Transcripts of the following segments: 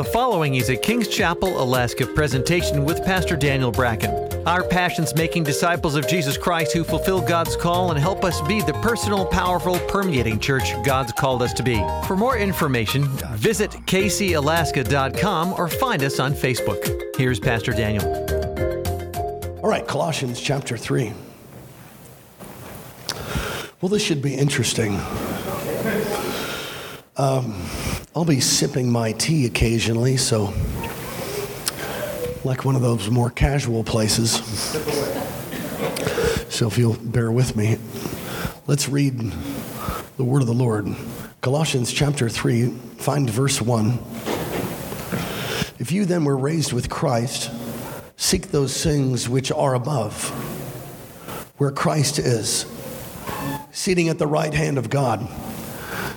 The following is a Kings Chapel, Alaska presentation with Pastor Daniel Bracken. Our passion's making disciples of Jesus Christ who fulfill God's call and help us be the personal, powerful, permeating church God's called us to be. For more information, visit kcalaska.com or find us on Facebook. Here's Pastor Daniel. All right, Colossians chapter 3. Well, this should be interesting. Um, I'll be sipping my tea occasionally, so like one of those more casual places. So if you'll bear with me, let's read the word of the Lord. Colossians chapter 3, find verse 1. If you then were raised with Christ, seek those things which are above, where Christ is, seating at the right hand of God.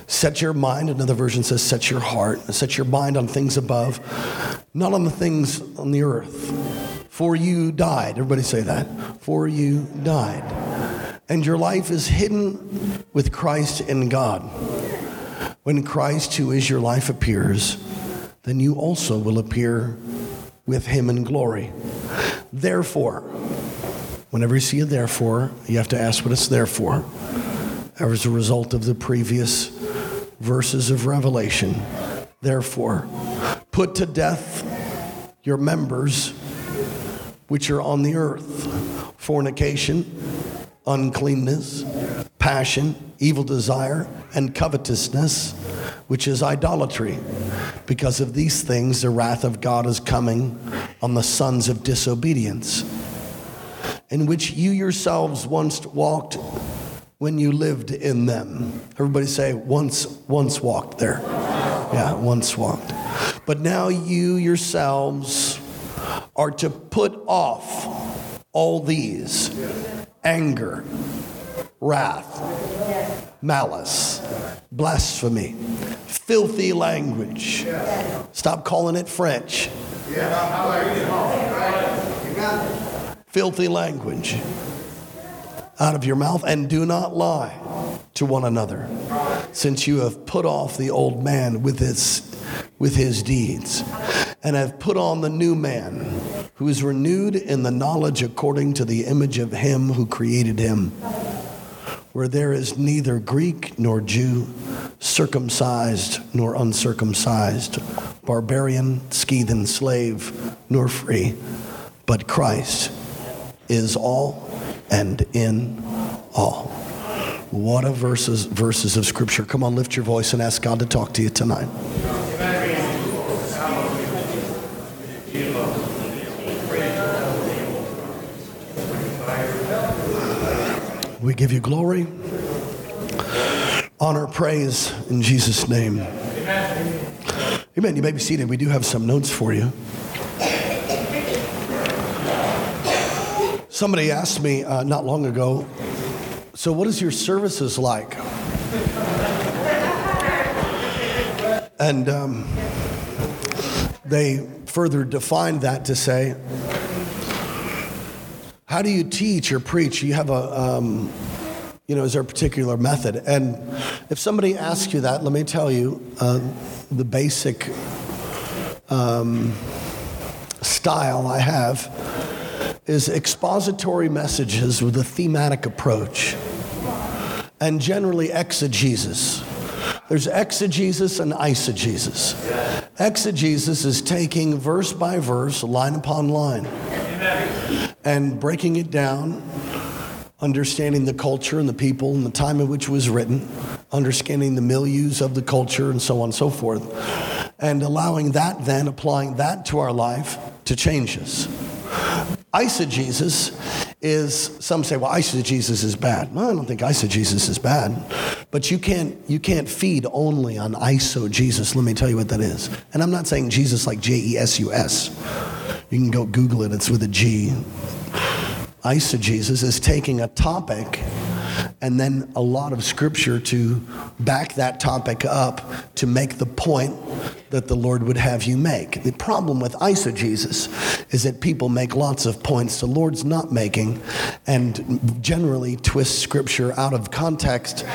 Set your mind, another version says, set your heart, set your mind on things above, not on the things on the earth. For you died. Everybody say that. For you died. And your life is hidden with Christ in God. When Christ, who is your life, appears, then you also will appear with him in glory. Therefore, whenever you see a therefore, you have to ask what it's there for. As a result of the previous verses of Revelation. Therefore, put to death your members which are on the earth fornication, uncleanness, passion, evil desire, and covetousness, which is idolatry. Because of these things, the wrath of God is coming on the sons of disobedience, in which you yourselves once walked when you lived in them. Everybody say, once, once walked there. Yeah, once walked. But now you yourselves are to put off all these anger, wrath, malice, blasphemy, filthy language. Stop calling it French. Filthy language out of your mouth, and do not lie to one another, since you have put off the old man with his, with his deeds, and have put on the new man, who is renewed in the knowledge according to the image of him who created him, where there is neither Greek nor Jew, circumcised nor uncircumcised, barbarian, Scythian, slave, nor free, but Christ is all and in all. What a verses, verses of scripture. Come on, lift your voice and ask God to talk to you tonight. We give you glory, honor, praise in Jesus' name. Amen. You may be seated. We do have some notes for you. Somebody asked me uh, not long ago, so what is your services like? And um, they further defined that to say, how do you teach or preach? You have a, um, you know, is there a particular method? And if somebody asks you that, let me tell you uh, the basic um, style I have is expository messages with a thematic approach and generally exegesis. There's exegesis and eisegesis. Exegesis is taking verse by verse, line upon line, and breaking it down, understanding the culture and the people and the time in which it was written, understanding the milieus of the culture and so on and so forth, and allowing that then, applying that to our life to change us. Eisegesis is some say, well, eisegesis is bad. Well, I don't think eisegesis is bad, but you can't you can't feed only on eisegesis. Let me tell you what that is. And I'm not saying Jesus like J E S U S. You can go Google it. It's with a G. Eisegesis is taking a topic and then a lot of scripture to back that topic up to make the point that the Lord would have you make. The problem with eisegesis is that people make lots of points the Lord's not making and generally twist scripture out of context,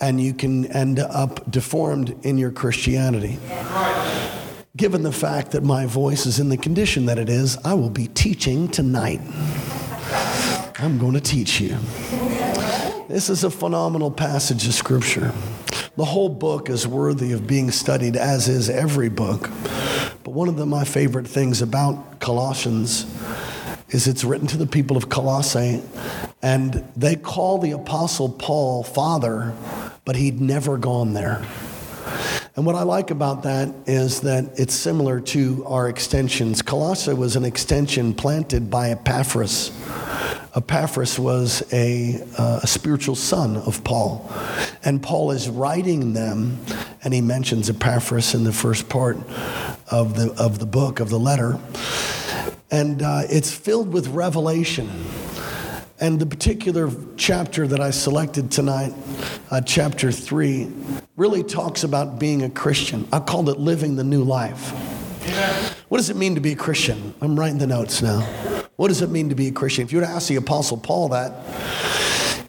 and you can end up deformed in your Christianity. given the fact that my voice is in the condition that it is, I will be teaching tonight. I'm going to teach you. This is a phenomenal passage of scripture. The whole book is worthy of being studied, as is every book. But one of the, my favorite things about Colossians is it's written to the people of Colossae, and they call the Apostle Paul father, but he'd never gone there. And what I like about that is that it's similar to our extensions. Colossae was an extension planted by Epaphras. Epaphras was a, uh, a, spiritual son of Paul. And Paul is writing them, and he mentions Epaphras in the first part of the, of the book, of the letter. And uh, it's filled with revelation. And the particular chapter that I selected tonight, uh, chapter three, really talks about being a Christian. I called it living the new life. What does it mean to be a Christian? I'm writing the notes now. What does it mean to be a Christian? If you were to ask the Apostle Paul that,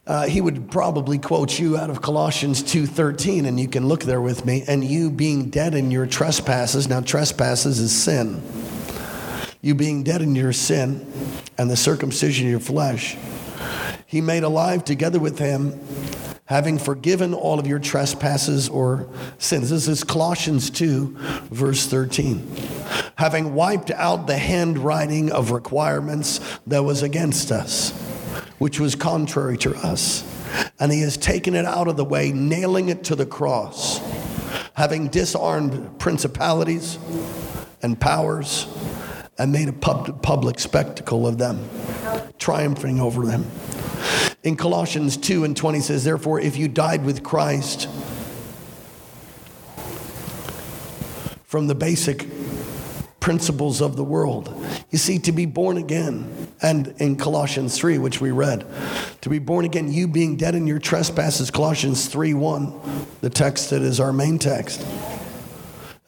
uh, he would probably quote you out of Colossians 2:13, and you can look there with me. And you being dead in your trespasses. Now, trespasses is sin. You being dead in your sin and the circumcision of your flesh he made alive together with him, having forgiven all of your trespasses or sins. This is Colossians 2, verse 13. Having wiped out the handwriting of requirements that was against us, which was contrary to us. And he has taken it out of the way, nailing it to the cross, having disarmed principalities and powers and made a pub- public spectacle of them, triumphing over them. In Colossians 2 and 20 says, Therefore, if you died with Christ from the basic principles of the world, you see, to be born again, and in Colossians 3, which we read, to be born again, you being dead in your trespasses, Colossians 3 1, the text that is our main text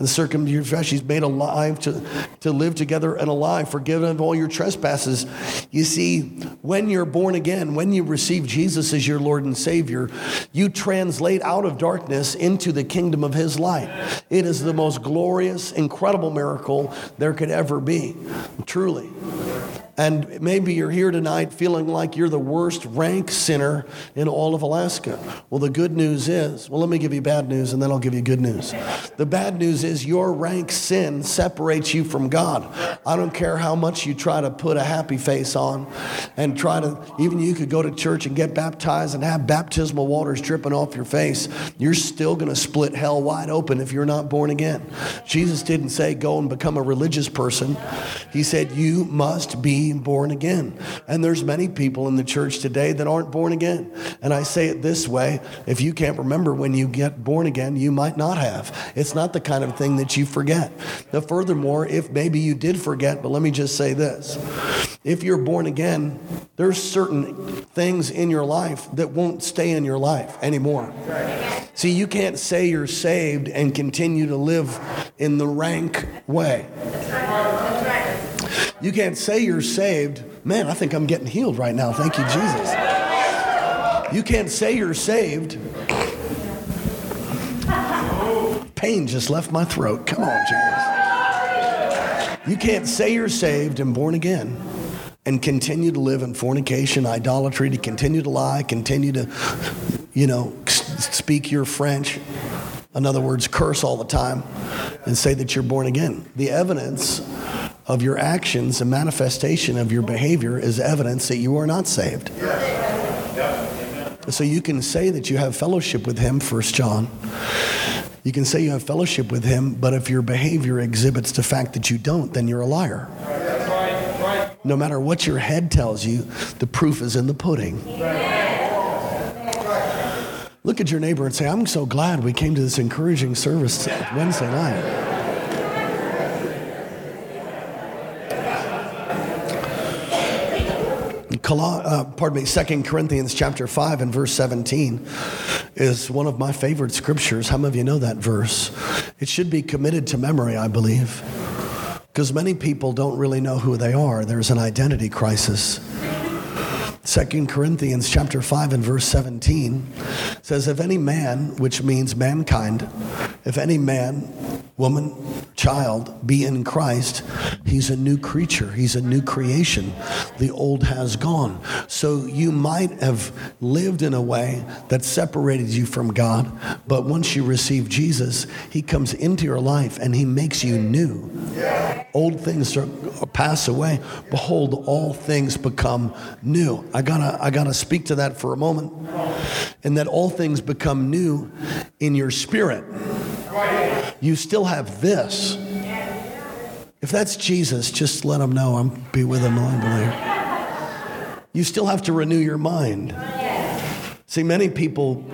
the circumcision flesh. He's made alive to, to live together and alive, forgiven of all your trespasses. You see, when you're born again, when you receive Jesus as your Lord and Savior, you translate out of darkness into the kingdom of His light. It is the most glorious, incredible miracle there could ever be, truly. And maybe you're here tonight feeling like you're the worst rank sinner in all of Alaska. Well, the good news is, well, let me give you bad news and then I'll give you good news. The bad news is your rank sin separates you from God. I don't care how much you try to put a happy face on and try to, even you could go to church and get baptized and have baptismal waters dripping off your face. You're still going to split hell wide open if you're not born again. Jesus didn't say go and become a religious person, He said you must be born again. And there's many people in the church today that aren't born again. And I say it this way if you can't remember when you get born again, you might not have. It's not the kind of thing that you forget. Now, furthermore, if maybe you did forget, but let me just say this if you're born again, there's certain things in your life that won't stay in your life anymore. See, you can't say you're saved and continue to live in the rank way. You can't say you're saved. Man, I think I'm getting healed right now. Thank you, Jesus. You can't say you're saved. Pain just left my throat. Come on, Jesus. You can't say you're saved and born again and continue to live in fornication, idolatry, to continue to lie, continue to, you know, speak your French. In other words, curse all the time and say that you're born again. The evidence of your actions, a manifestation of your behavior is evidence that you are not saved. So you can say that you have fellowship with him, First John. You can say you have fellowship with him, but if your behavior exhibits the fact that you don't, then you're a liar. No matter what your head tells you, the proof is in the pudding. Look at your neighbor and say, I'm so glad we came to this encouraging service Wednesday night. Uh, pardon me, Second Corinthians chapter 5 and verse 17 is one of my favorite scriptures. How many of you know that verse? It should be committed to memory, I believe, because many people don't really know who they are. There's an identity crisis. Second Corinthians chapter 5 and verse 17 says, If any man, which means mankind, if any man woman, child, be in Christ, he's a new creature. He's a new creation. The old has gone. So you might have lived in a way that separated you from God, but once you receive Jesus, he comes into your life and he makes you new. Old things are, pass away. Behold, all things become new. I gotta, I gotta speak to that for a moment. And that all things become new in your spirit you still have this. If that's Jesus, just let him know I'm be with him along You still have to renew your mind. See, many people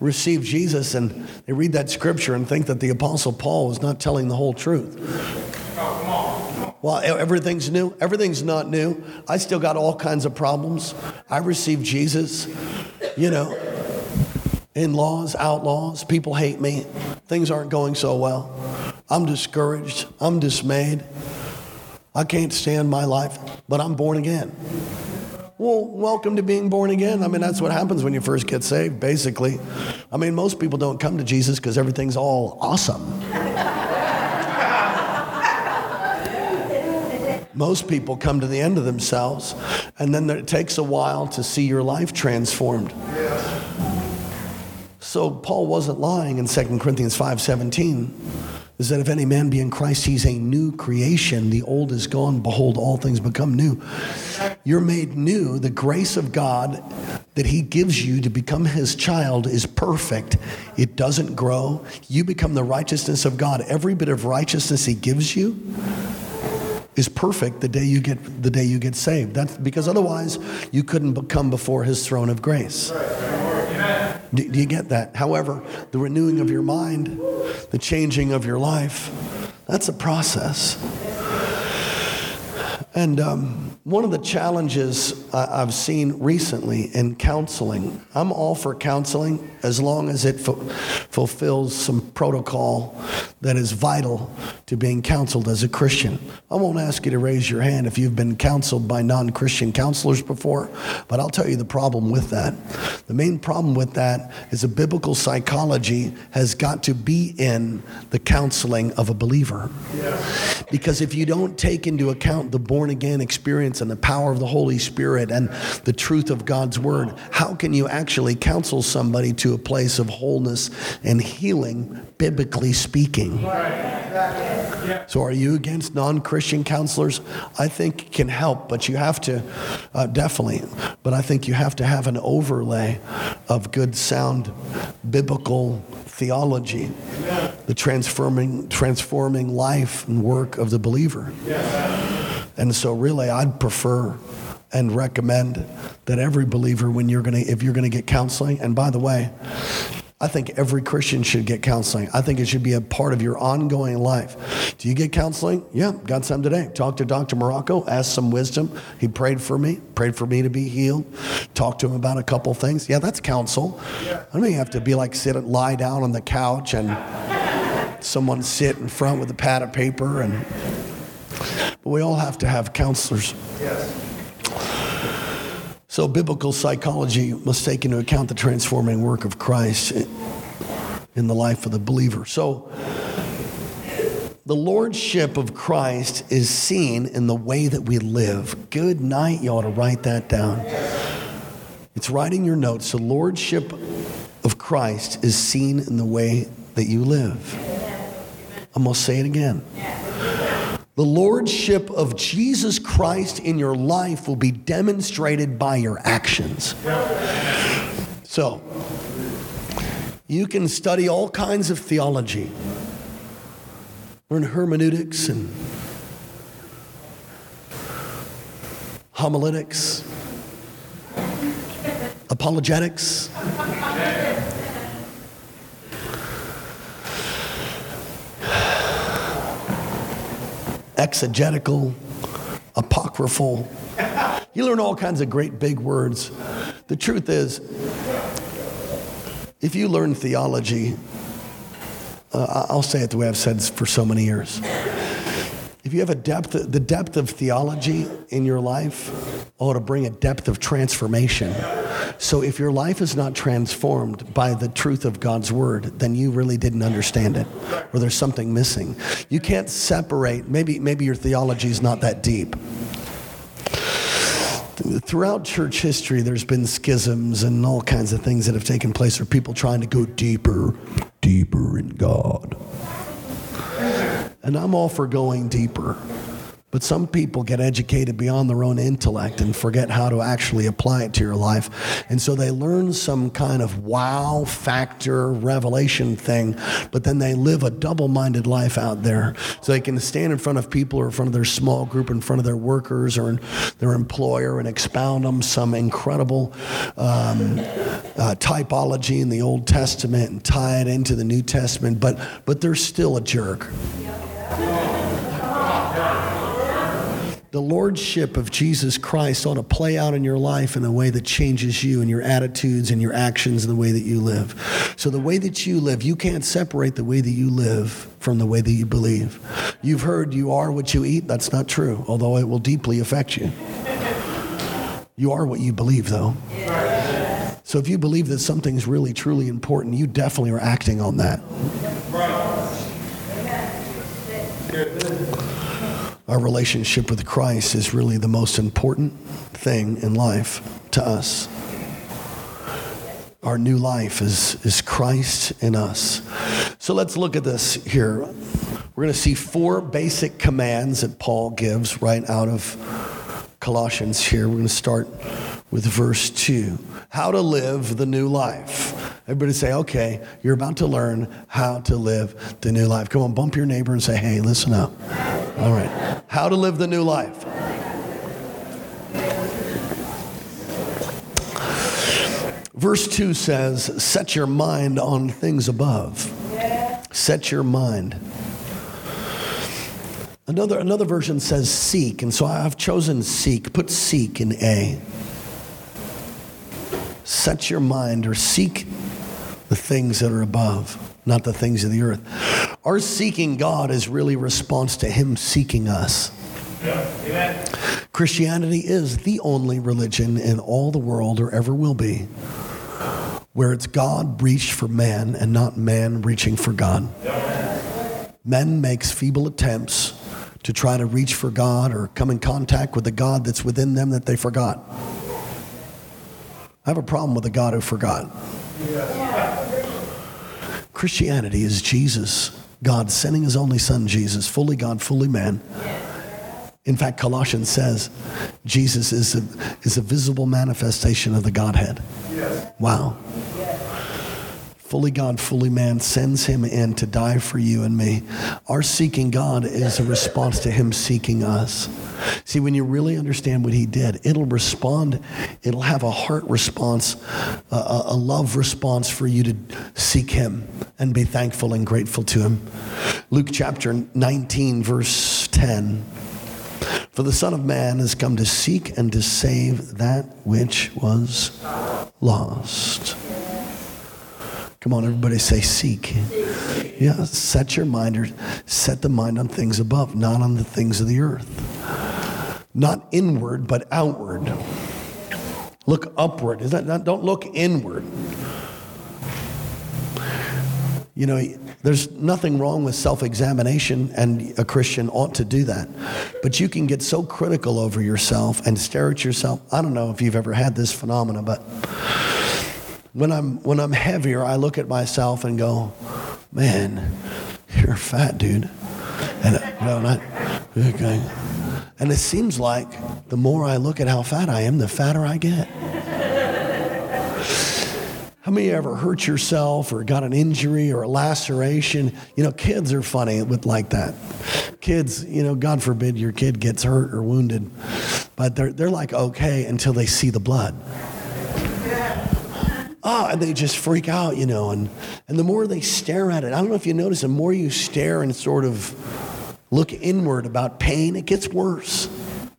receive Jesus and they read that scripture and think that the Apostle Paul was not telling the whole truth. Well, everything's new. Everything's not new. I still got all kinds of problems. I received Jesus, you know, in laws, outlaws. People hate me. Things aren't going so well. I'm discouraged. I'm dismayed. I can't stand my life, but I'm born again. Well, welcome to being born again. I mean, that's what happens when you first get saved, basically. I mean, most people don't come to Jesus because everything's all awesome. most people come to the end of themselves, and then it takes a while to see your life transformed. So Paul wasn't lying in 2 Corinthians 5:17. Is that if any man be in Christ, he's a new creation. The old is gone. Behold, all things become new. You're made new. The grace of God that he gives you to become his child is perfect. It doesn't grow. You become the righteousness of God. Every bit of righteousness he gives you is perfect the day you get the day you get saved. That's because otherwise you couldn't come before his throne of grace. Do, do you get that? However, the renewing of your mind, the changing of your life, that's a process. And um, one of the challenges I've seen recently in counseling, I'm all for counseling as long as it fu- fulfills some protocol that is vital to being counseled as a Christian. I won't ask you to raise your hand if you've been counseled by non Christian counselors before, but I'll tell you the problem with that. The main problem with that is a biblical psychology has got to be in the counseling of a believer. Because if you don't take into account the born again experience and the power of the Holy Spirit and the truth of God's word, how can you actually counsel somebody to a place of wholeness and healing, biblically speaking? So, are you against non Christian counselors? I think can help, but you have to, uh, definitely, but I think you have to have an overlay of good, sound, biblical theology, the transforming, transforming life and work of the believer. And so, really, I'd prefer and recommend that every believer, when you're going to, if you're going to get counseling, and by the way, I think every Christian should get counseling. I think it should be a part of your ongoing life. Do you get counseling? Yeah, got some today. Talked to Dr. Morocco, asked some wisdom. He prayed for me, prayed for me to be healed. Talked to him about a couple things. Yeah, that's counsel. I don't you have to be like sit and lie down on the couch and someone sit in front with a pad of paper and but we all have to have counselors. Yes. So, biblical psychology must take into account the transforming work of Christ in the life of the believer. So, the lordship of Christ is seen in the way that we live. Good night. You ought to write that down. It's writing your notes. The lordship of Christ is seen in the way that you live. I'm going to say it again. The lordship of Jesus Christ in your life will be demonstrated by your actions. So, you can study all kinds of theology, learn hermeneutics and homiletics, apologetics. Exegetical, apocryphal. You learn all kinds of great big words. The truth is, if you learn theology, uh, I'll say it the way I've said for so many years. If you have a depth, the depth of theology in your life ought to bring a depth of transformation. So if your life is not transformed by the truth of God's word, then you really didn't understand it, or there's something missing. You can't separate. Maybe maybe your theology is not that deep. Throughout church history, there's been schisms and all kinds of things that have taken place, or people trying to go deeper, deeper in God. And I'm all for going deeper. But some people get educated beyond their own intellect and forget how to actually apply it to your life. And so they learn some kind of wow factor revelation thing, but then they live a double minded life out there. So they can stand in front of people or in front of their small group, in front of their workers or their employer and expound them some incredible um, uh, typology in the Old Testament and tie it into the New Testament, but, but they're still a jerk. The lordship of Jesus Christ ought to play out in your life in a way that changes you and your attitudes and your actions and the way that you live. So, the way that you live, you can't separate the way that you live from the way that you believe. You've heard you are what you eat. That's not true, although it will deeply affect you. You are what you believe, though. So, if you believe that something's really, truly important, you definitely are acting on that. Our relationship with Christ is really the most important thing in life to us. Our new life is, is Christ in us. So let's look at this here. We're going to see four basic commands that Paul gives right out of Colossians here. We're going to start with verse 2 How to live the new life. Everybody say, okay, you're about to learn how to live the new life. Come on, bump your neighbor and say, hey, listen up. All right. How to live the new life. Verse 2 says, Set your mind on things above. Set your mind. Another, another version says seek, and so I've chosen seek. Put seek in A. Set your mind or seek the things that are above, not the things of the earth. Our seeking God is really response to Him seeking us. Yeah. Christianity is the only religion in all the world or ever will be where it's God reached for man and not man reaching for God. Yeah. Men makes feeble attempts to try to reach for God or come in contact with the God that's within them that they forgot. I have a problem with a God who forgot. Christianity is Jesus God sending his only son, Jesus, fully God, fully man. In fact, Colossians says Jesus is a, is a visible manifestation of the Godhead. Wow fully God, fully man, sends him in to die for you and me. Our seeking God is a response to him seeking us. See, when you really understand what he did, it'll respond, it'll have a heart response, a, a love response for you to seek him and be thankful and grateful to him. Luke chapter 19, verse 10. For the Son of Man has come to seek and to save that which was lost. Come on, everybody say seek. Yeah, set your mind or set the mind on things above, not on the things of the earth. Not inward, but outward. Look upward. Is that not, don't look inward. You know, there's nothing wrong with self examination, and a Christian ought to do that. But you can get so critical over yourself and stare at yourself. I don't know if you've ever had this phenomena, but when I'm, when I'm heavier, I look at myself and go, man, you're fat dude. And, no, not, okay. And it seems like the more I look at how fat I am, the fatter I get. How many ever hurt yourself or got an injury or a laceration? You know, kids are funny with like that. Kids, you know, God forbid your kid gets hurt or wounded, but they're, they're like okay until they see the blood oh, and they just freak out, you know. And, and the more they stare at it, I don't know if you notice, the more you stare and sort of look inward about pain, it gets worse.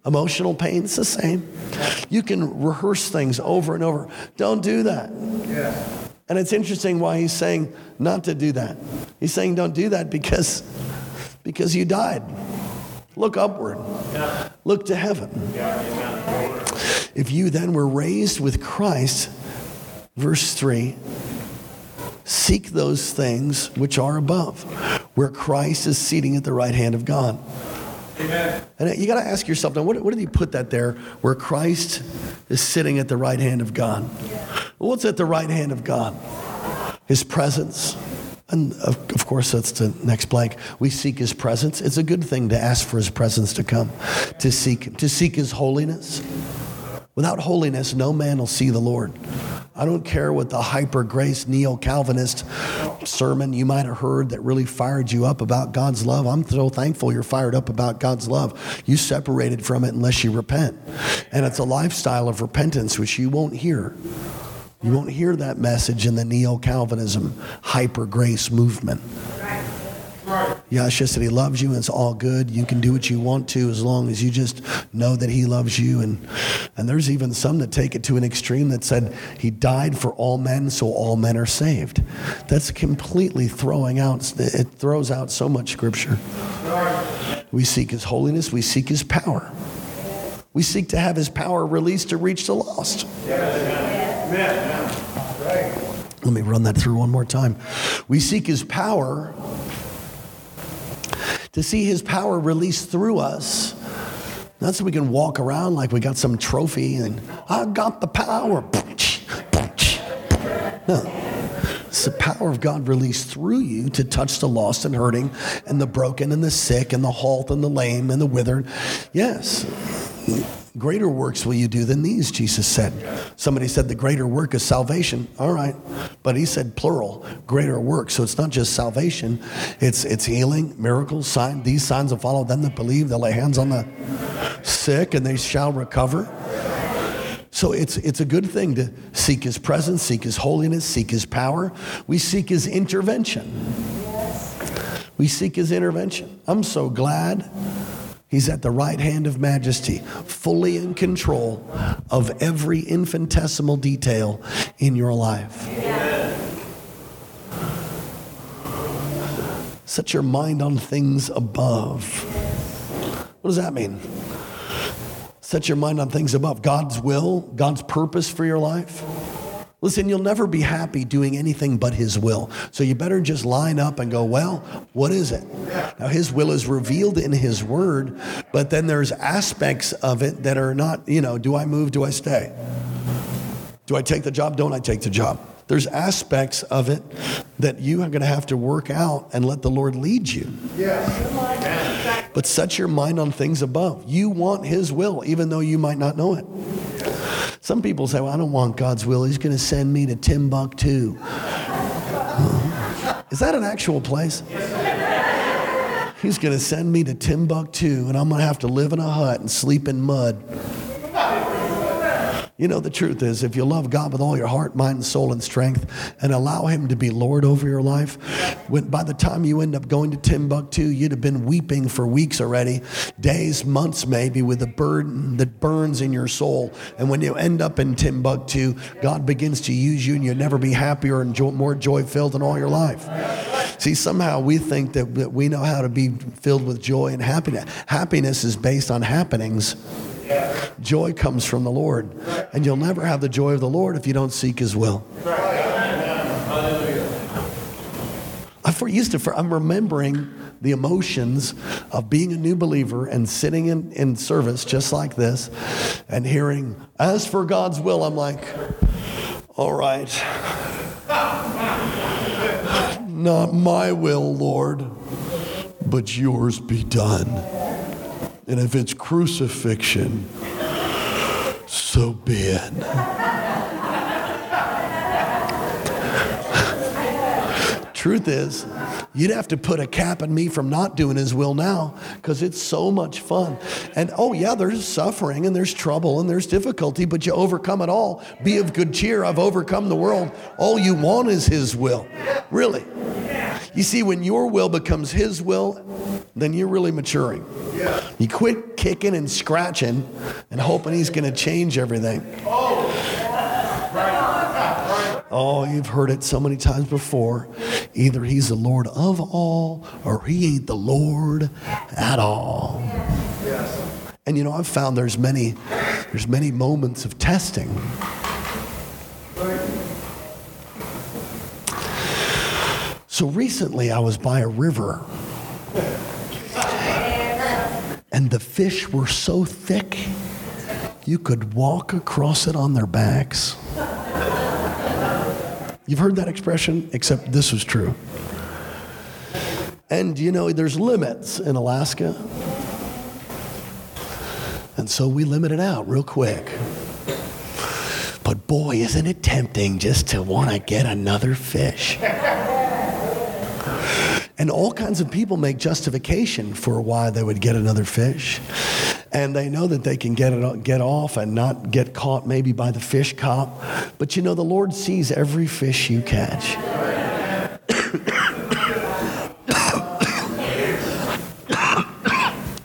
Emotional pain, it's the same. You can rehearse things over and over. Don't do that. Yeah. And it's interesting why he's saying not to do that. He's saying don't do that because, because you died. Look upward. Yeah. Look to heaven. Yeah. If you then were raised with Christ, verse 3 Seek those things which are above, where Christ is seating at the right hand of God. Amen. And you got to ask yourself now, what, what did he put that there where Christ is sitting at the right hand of God? Well, what's at the right hand of God? His presence. And of, of course, that's the next blank. We seek his presence. It's a good thing to ask for his presence to come, to seek, to seek his holiness. Without holiness, no man will see the Lord. I don't care what the hyper grace neo Calvinist sermon you might have heard that really fired you up about God's love. I'm so thankful you're fired up about God's love. You separated from it unless you repent. And it's a lifestyle of repentance which you won't hear. You won't hear that message in the neo Calvinism hyper grace movement. Yahshua said he loves you and it's all good. You can do what you want to as long as you just know that he loves you. And, and there's even some that take it to an extreme that said he died for all men so all men are saved. That's completely throwing out, it throws out so much scripture. We seek his holiness, we seek his power. We seek to have his power released to reach the lost. Let me run that through one more time. We seek his power to see his power released through us. Not so we can walk around like we got some trophy and I got the power. No. It's the power of God released through you to touch the lost and hurting and the broken and the sick and the halt and the lame and the withered. Yes. Greater works will you do than these, Jesus said. Somebody said the greater work is salvation. All right. But he said plural, greater work. So it's not just salvation, it's, it's healing, miracles, sign. These signs will follow them that believe. They'll lay hands on the sick and they shall recover. So it's, it's a good thing to seek his presence, seek his holiness, seek his power. We seek his intervention. We seek his intervention. I'm so glad He's at the right hand of majesty, fully in control of every infinitesimal detail in your life. Set your mind on things above. What does that mean? Set your mind on things above God's will, God's purpose for your life. Listen, you'll never be happy doing anything but His will. So you better just line up and go, well, what is it? Now, His will is revealed in His Word, but then there's aspects of it that are not, you know, do I move? Do I stay? Do I take the job? Don't I take the job? There's aspects of it that you are going to have to work out and let the Lord lead you. Yes. But set your mind on things above. You want His will, even though you might not know it. Some people say, well, I don't want God's will. He's going to send me to Timbuktu. Is that an actual place? He's going to send me to Timbuktu, and I'm going to have to live in a hut and sleep in mud. You know, the truth is, if you love God with all your heart, mind, soul, and strength, and allow Him to be Lord over your life, when, by the time you end up going to Timbuktu, you'd have been weeping for weeks already, days, months maybe, with a burden that burns in your soul. And when you end up in Timbuktu, God begins to use you, and you'll never be happier and jo- more joy filled in all your life. See, somehow we think that, that we know how to be filled with joy and happiness. Happiness is based on happenings. Joy comes from the Lord. And you'll never have the joy of the Lord if you don't seek His will. I for, used to, I'm remembering the emotions of being a new believer and sitting in, in service just like this and hearing, as for God's will, I'm like, all right. Not my will, Lord, but yours be done. And if it's crucifixion, so be it. Truth is, you'd have to put a cap on me from not doing his will now because it's so much fun. And oh, yeah, there's suffering and there's trouble and there's difficulty, but you overcome it all. Be of good cheer. I've overcome the world. All you want is his will. Really. You see, when your will becomes his will, then you're really maturing. You quit kicking and scratching and hoping he's going to change everything. Oh. oh, you've heard it so many times before. Either he's the Lord of all or he ain't the Lord at all. And you know, I've found there's many there's many moments of testing So recently I was by a river. And the fish were so thick, you could walk across it on their backs. You've heard that expression, except this was true. And you know, there's limits in Alaska. And so we limit it out real quick. But boy, isn't it tempting just to want to get another fish? And all kinds of people make justification for why they would get another fish. And they know that they can get it get off and not get caught maybe by the fish cop. But you know the Lord sees every fish you catch.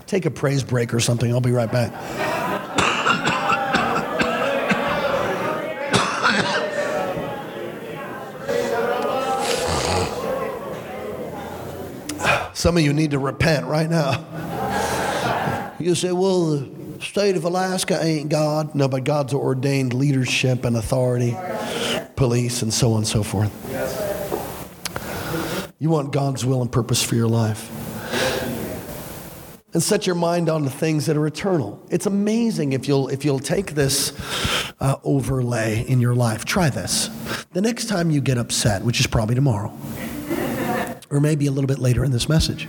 Take a praise break or something. I'll be right back. Some of you need to repent right now. You say, well, the state of Alaska ain't God. No, but God's ordained leadership and authority, police, and so on and so forth. You want God's will and purpose for your life. And set your mind on the things that are eternal. It's amazing if you'll, if you'll take this uh, overlay in your life. Try this. The next time you get upset, which is probably tomorrow, or maybe a little bit later in this message.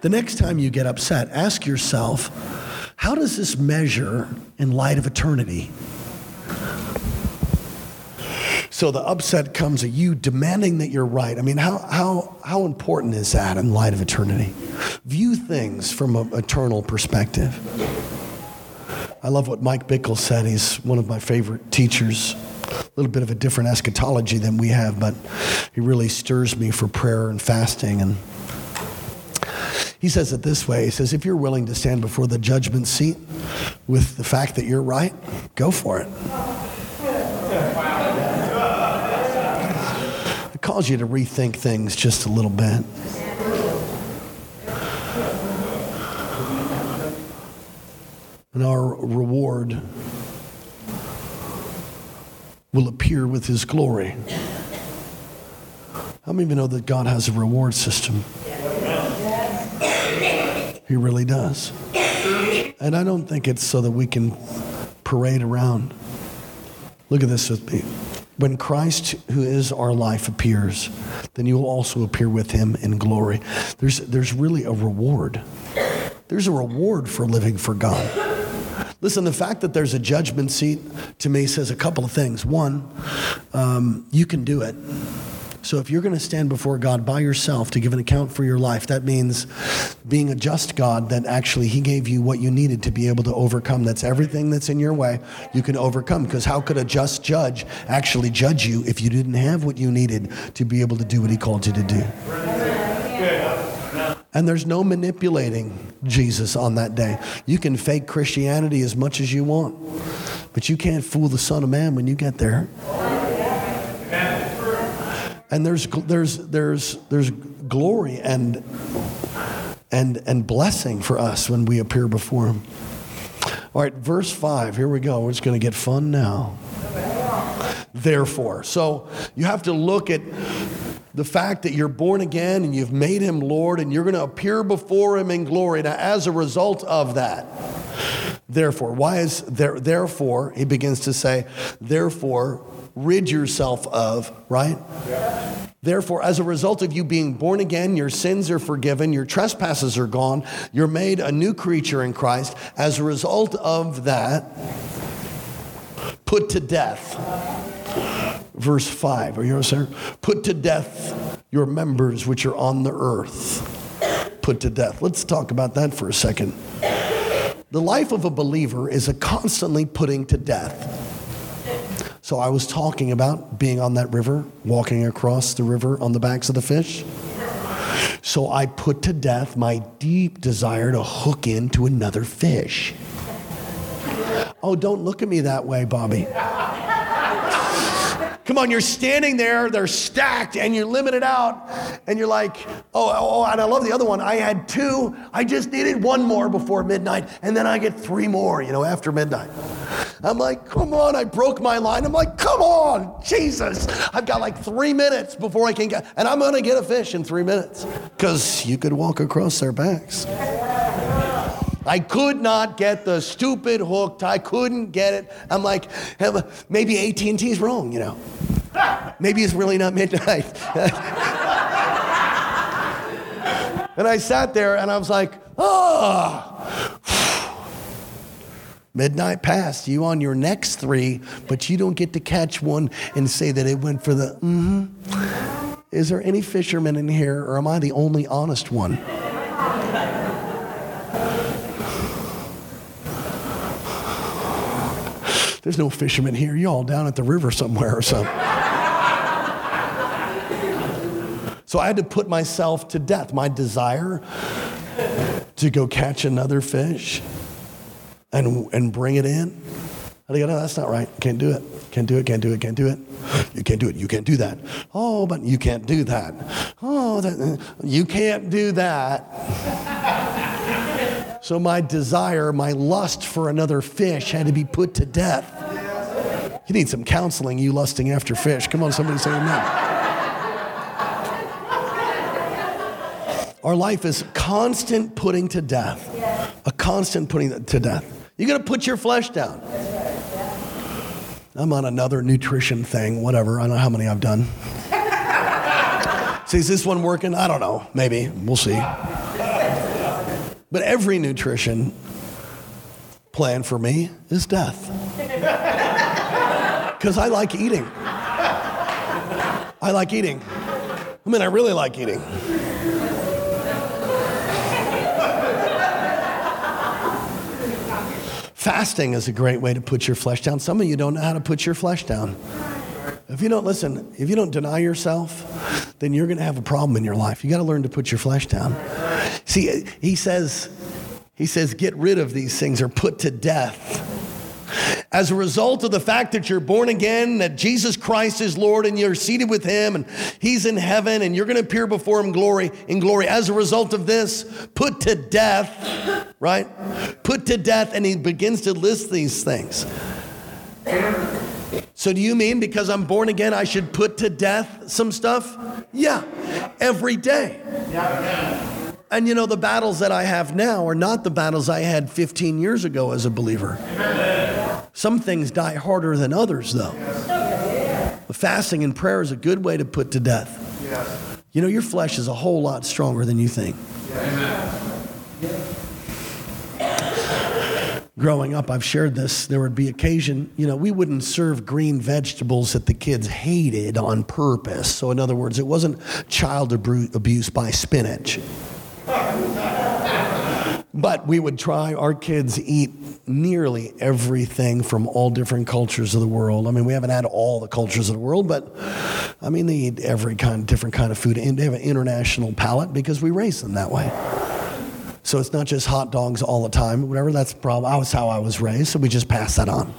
The next time you get upset, ask yourself, how does this measure in light of eternity? So the upset comes at you demanding that you're right. I mean, how, how, how important is that in light of eternity? View things from an eternal perspective. I love what Mike Bickle said. He's one of my favorite teachers little bit of a different eschatology than we have, but he really stirs me for prayer and fasting. And he says it this way He says, if you're willing to stand before the judgment seat with the fact that you're right, go for it. It calls you to rethink things just a little bit. And our reward will appear with his glory. How many of you know that God has a reward system? He really does. And I don't think it's so that we can parade around. Look at this with me. When Christ, who is our life, appears, then you will also appear with him in glory. There's, there's really a reward. There's a reward for living for God. Listen, the fact that there's a judgment seat to me says a couple of things. One, um, you can do it. So if you're going to stand before God by yourself to give an account for your life, that means being a just God that actually He gave you what you needed to be able to overcome. That's everything that's in your way you can overcome. Because how could a just judge actually judge you if you didn't have what you needed to be able to do what He called you to do? And there's no manipulating Jesus on that day. You can fake Christianity as much as you want, but you can't fool the Son of Man when you get there. And there's, there's, there's, there's glory and, and, and blessing for us when we appear before Him. All right, verse 5, here we go. We're just going to get fun now. Therefore. So you have to look at the fact that you're born again and you've made him Lord and you're going to appear before him in glory. Now, as a result of that, therefore, why is there, therefore, he begins to say, therefore, rid yourself of, right? Yeah. Therefore, as a result of you being born again, your sins are forgiven, your trespasses are gone, you're made a new creature in Christ. As a result of that, put to death verse 5. Are you sir? Put to death your members which are on the earth. Put to death. Let's talk about that for a second. The life of a believer is a constantly putting to death. So I was talking about being on that river, walking across the river on the backs of the fish. So I put to death my deep desire to hook into another fish. Oh, don't look at me that way, Bobby. Come on, you're standing there, they're stacked, and you're limited out, and you're like, oh, oh, oh, and I love the other one. I had two, I just needed one more before midnight, and then I get three more, you know, after midnight. I'm like, come on, I broke my line. I'm like, come on, Jesus. I've got like three minutes before I can get, and I'm gonna get a fish in three minutes. Because you could walk across their backs. I could not get the stupid hooked. I couldn't get it. I'm like, maybe AT&T's wrong, you know. Maybe it's really not midnight. and I sat there and I was like, oh. Midnight passed, you on your next three, but you don't get to catch one and say that it went for the, mm-hmm. Is there any fishermen in here, or am I the only honest one? There's no fishermen here. You all down at the river somewhere or something. so I had to put myself to death. My desire to go catch another fish and, and bring it in. I no, that's not right. Can't do it. Can't do it. Can't do it. Can't do it. You can't do it. You can't do that. Oh, but you can't do that. Oh, that, you can't do that. So my desire, my lust for another fish had to be put to death. You need some counseling, you lusting after fish. Come on, somebody say amen. Our life is constant putting to death. A constant putting to death. You got to put your flesh down. I'm on another nutrition thing, whatever. I don't know how many I've done. see, is this one working? I don't know. Maybe. We'll see. But every nutrition plan for me is death. Because I like eating. I like eating. I mean, I really like eating. Fasting is a great way to put your flesh down. Some of you don't know how to put your flesh down. If you don't listen, if you don't deny yourself, then you're going to have a problem in your life. You got to learn to put your flesh down. See, he says, he says, get rid of these things or put to death as a result of the fact that you're born again, that Jesus Christ is Lord and you're seated with him and he's in heaven and you're going to appear before him glory in glory. As a result of this, put to death, right? Put to death and he begins to list these things. So, do you mean because I'm born again, I should put to death some stuff? Yeah, every day. And you know, the battles that I have now are not the battles I had 15 years ago as a believer. Some things die harder than others, though. But fasting and prayer is a good way to put to death. You know, your flesh is a whole lot stronger than you think. Growing up, I've shared this. There would be occasion, you know, we wouldn't serve green vegetables that the kids hated on purpose. So, in other words, it wasn't child abuse by spinach. But we would try, our kids eat nearly everything from all different cultures of the world. I mean, we haven't had all the cultures of the world, but I mean, they eat every kind, different kind of food. And they have an international palate because we raise them that way. So it's not just hot dogs all the time, whatever. That's problem. That was how I was raised, so we just pass that on.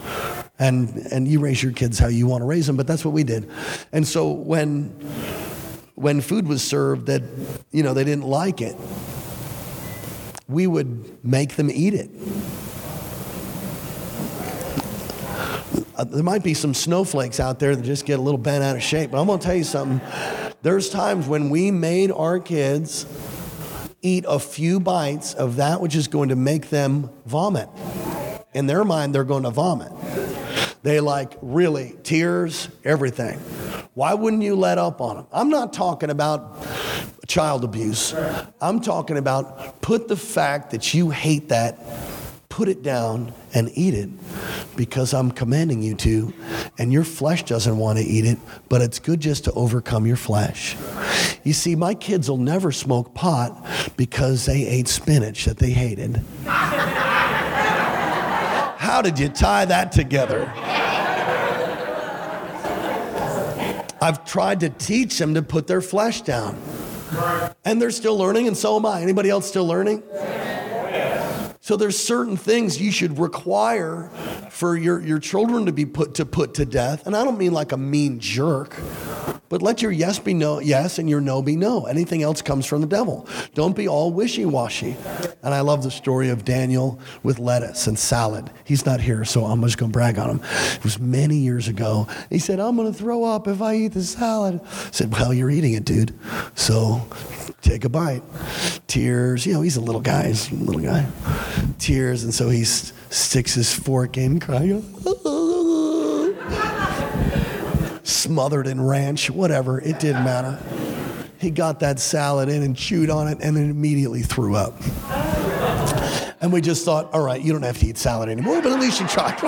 And, and you raise your kids how you want to raise them, but that's what we did. And so when, when food was served that, you know, they didn't like it, we would make them eat it. Uh, there might be some snowflakes out there that just get a little bent out of shape, but I'm going to tell you something. There's times when we made our kids eat a few bites of that which is going to make them vomit. In their mind, they're going to vomit. They like really tears, everything. Why wouldn't you let up on them? I'm not talking about child abuse. I'm talking about put the fact that you hate that, put it down and eat it because I'm commanding you to, and your flesh doesn't want to eat it, but it's good just to overcome your flesh. You see, my kids will never smoke pot because they ate spinach that they hated. How did you tie that together? I've tried to teach them to put their flesh down. And they're still learning, and so am I. Anybody else still learning? So there's certain things you should require for your, your children to be put to put to death. And I don't mean like a mean jerk, But let your yes be no yes and your no be no. Anything else comes from the devil. Don't be all wishy washy. And I love the story of Daniel with lettuce and salad. He's not here, so I'm just going to brag on him. It was many years ago. He said, I'm going to throw up if I eat the salad. I said, Well, you're eating it, dude. So take a bite. Tears. You know, he's a little guy. He's a little guy. Tears. And so he sticks his fork in, crying smothered in ranch, whatever, it didn't matter. He got that salad in and chewed on it and then immediately threw up. And we just thought, all right, you don't have to eat salad anymore, but at least you tried.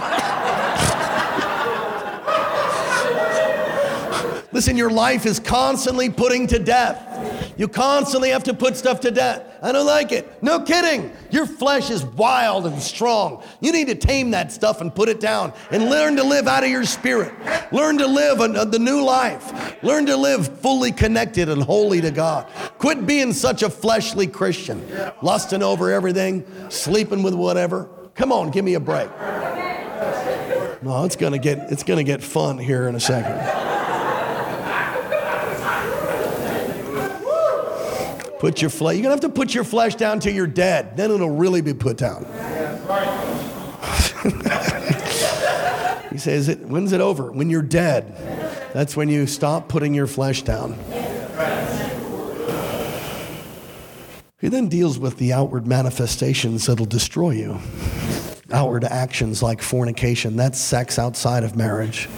Listen, your life is constantly putting to death. You constantly have to put stuff to death. I don't like it. No kidding. Your flesh is wild and strong. You need to tame that stuff and put it down and learn to live out of your spirit. Learn to live a, uh, the new life. Learn to live fully connected and holy to God. Quit being such a fleshly Christian, lusting over everything, sleeping with whatever. Come on, give me a break. No, it's gonna get it's gonna get fun here in a second. Put your flesh, you're gonna have to put your flesh down till you're dead. Then it'll really be put down. he says, it, when's it over? When you're dead. That's when you stop putting your flesh down. He then deals with the outward manifestations that'll destroy you. Outward actions like fornication, that's sex outside of marriage.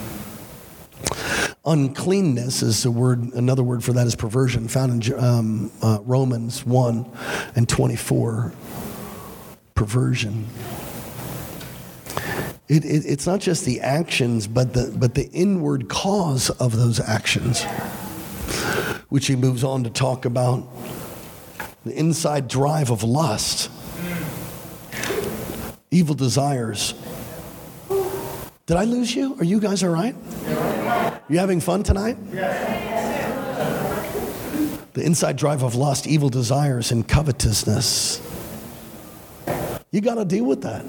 Uncleanness is the word, another word for that is perversion, found in um, uh, Romans 1 and 24. Perversion. It, it, it's not just the actions, but the, but the inward cause of those actions, which he moves on to talk about the inside drive of lust, evil desires. Did I lose you? Are you guys all right? You having fun tonight? The inside drive of lust, evil desires, and covetousness. You got to deal with that.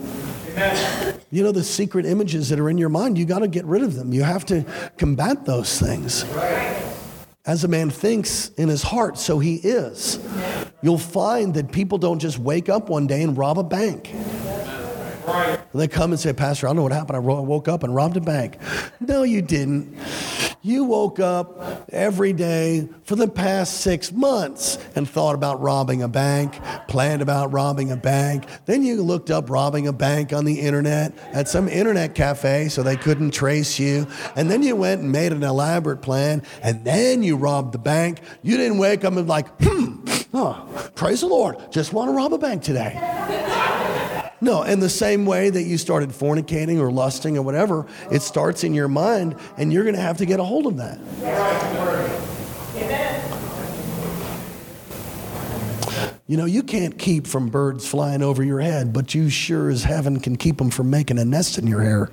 You know, the secret images that are in your mind, you got to get rid of them. You have to combat those things. As a man thinks in his heart, so he is. You'll find that people don't just wake up one day and rob a bank. Right. And they come and say, Pastor, I don't know what happened. I woke up and robbed a bank. No, you didn't. You woke up every day for the past six months and thought about robbing a bank, planned about robbing a bank. Then you looked up robbing a bank on the internet at some internet cafe so they couldn't trace you. And then you went and made an elaborate plan, and then you robbed the bank. You didn't wake up and like, hmm, oh, praise the Lord, just want to rob a bank today. No, in the same way that you started fornicating or lusting or whatever, it starts in your mind, and you're going to have to get a hold of that. You know, you can't keep from birds flying over your head, but you sure as heaven can keep them from making a nest in your hair.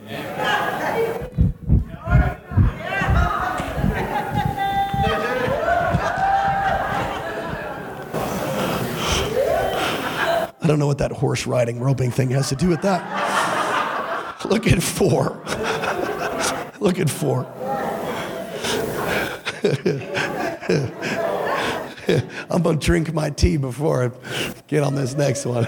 I don't know what that horse riding roping thing has to do with that. Look at four. Look at four. I'm going to drink my tea before I get on this next one.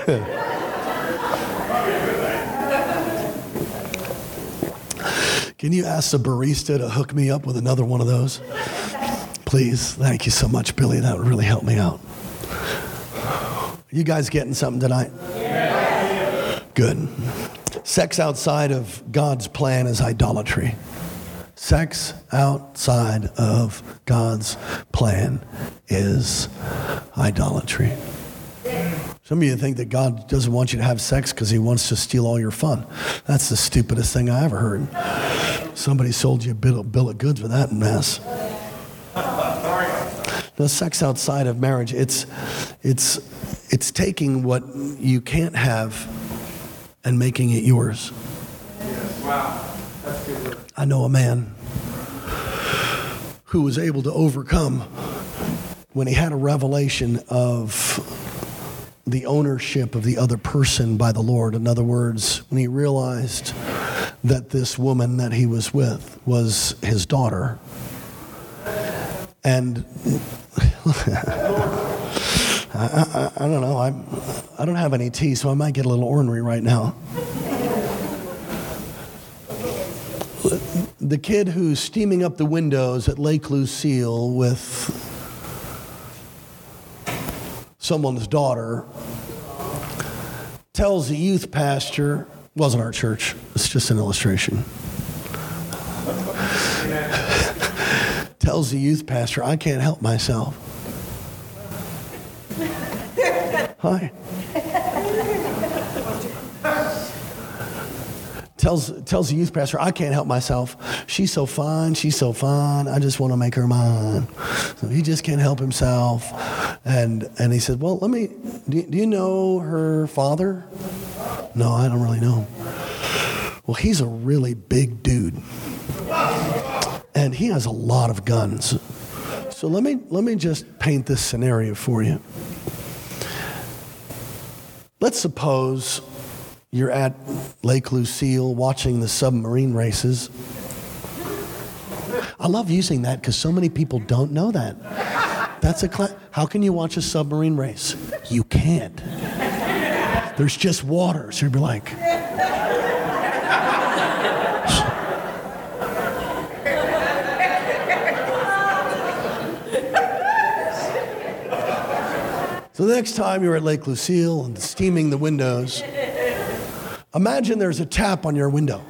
Can you ask the barista to hook me up with another one of those? Please. Thank you so much, Billy. That would really help me out. You guys getting something tonight? Good. Sex outside of God's plan is idolatry. Sex outside of God's plan is idolatry. Some of you think that God doesn't want you to have sex because he wants to steal all your fun. That's the stupidest thing I ever heard. Somebody sold you a bill, bill of goods with that mess. No, sex outside of marriage, it's, it's, it's taking what you can't have and making it yours. Wow. That's good I know a man who was able to overcome when he had a revelation of the ownership of the other person by the Lord. In other words, when he realized that this woman that he was with was his daughter And I, I, I, don't know. I'm, I don't have any tea, so I might get a little ornery right now. The kid who's steaming up the windows at Lake Lucille with someone's daughter tells the youth pastor, wasn't our church, it's just an illustration. Tells the youth pastor, I can't help myself. Hi. tells, tells the youth pastor, I can't help myself. She's so fine. She's so fine. I just want to make her mine. So he just can't help himself. And, and he said, Well, let me, do, do you know her father? No, I don't really know. Well, he's a really big dude. And he has a lot of guns. So let me, let me just paint this scenario for you. Let's suppose you're at Lake Lucille watching the submarine races. I love using that because so many people don't know that. That's a how can you watch a submarine race? You can't. There's just water, so you'd be like. So the next time you're at Lake Lucille and steaming the windows, imagine there's a tap on your window.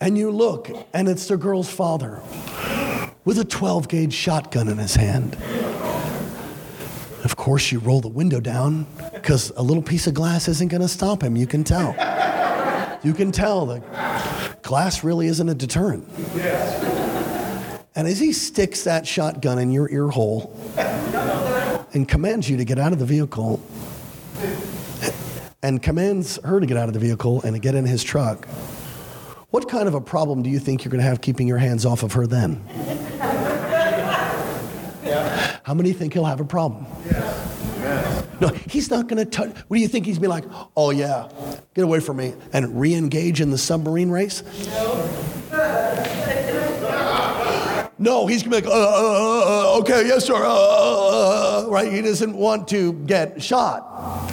And you look, and it's the girl's father with a 12 gauge shotgun in his hand. Of course, you roll the window down because a little piece of glass isn't going to stop him. You can tell. You can tell that glass really isn't a deterrent. And as he sticks that shotgun in your ear hole, and commands you to get out of the vehicle and commands her to get out of the vehicle and to get in his truck, what kind of a problem do you think you're going to have keeping your hands off of her then? How many think he'll have a problem? No, he's not going to touch. What do you think he's be like? Oh yeah, get away from me and re-engage in the submarine race? No, he's gonna be like, uh, uh, uh, uh okay, yes, sir, uh, right? He doesn't want to get shot.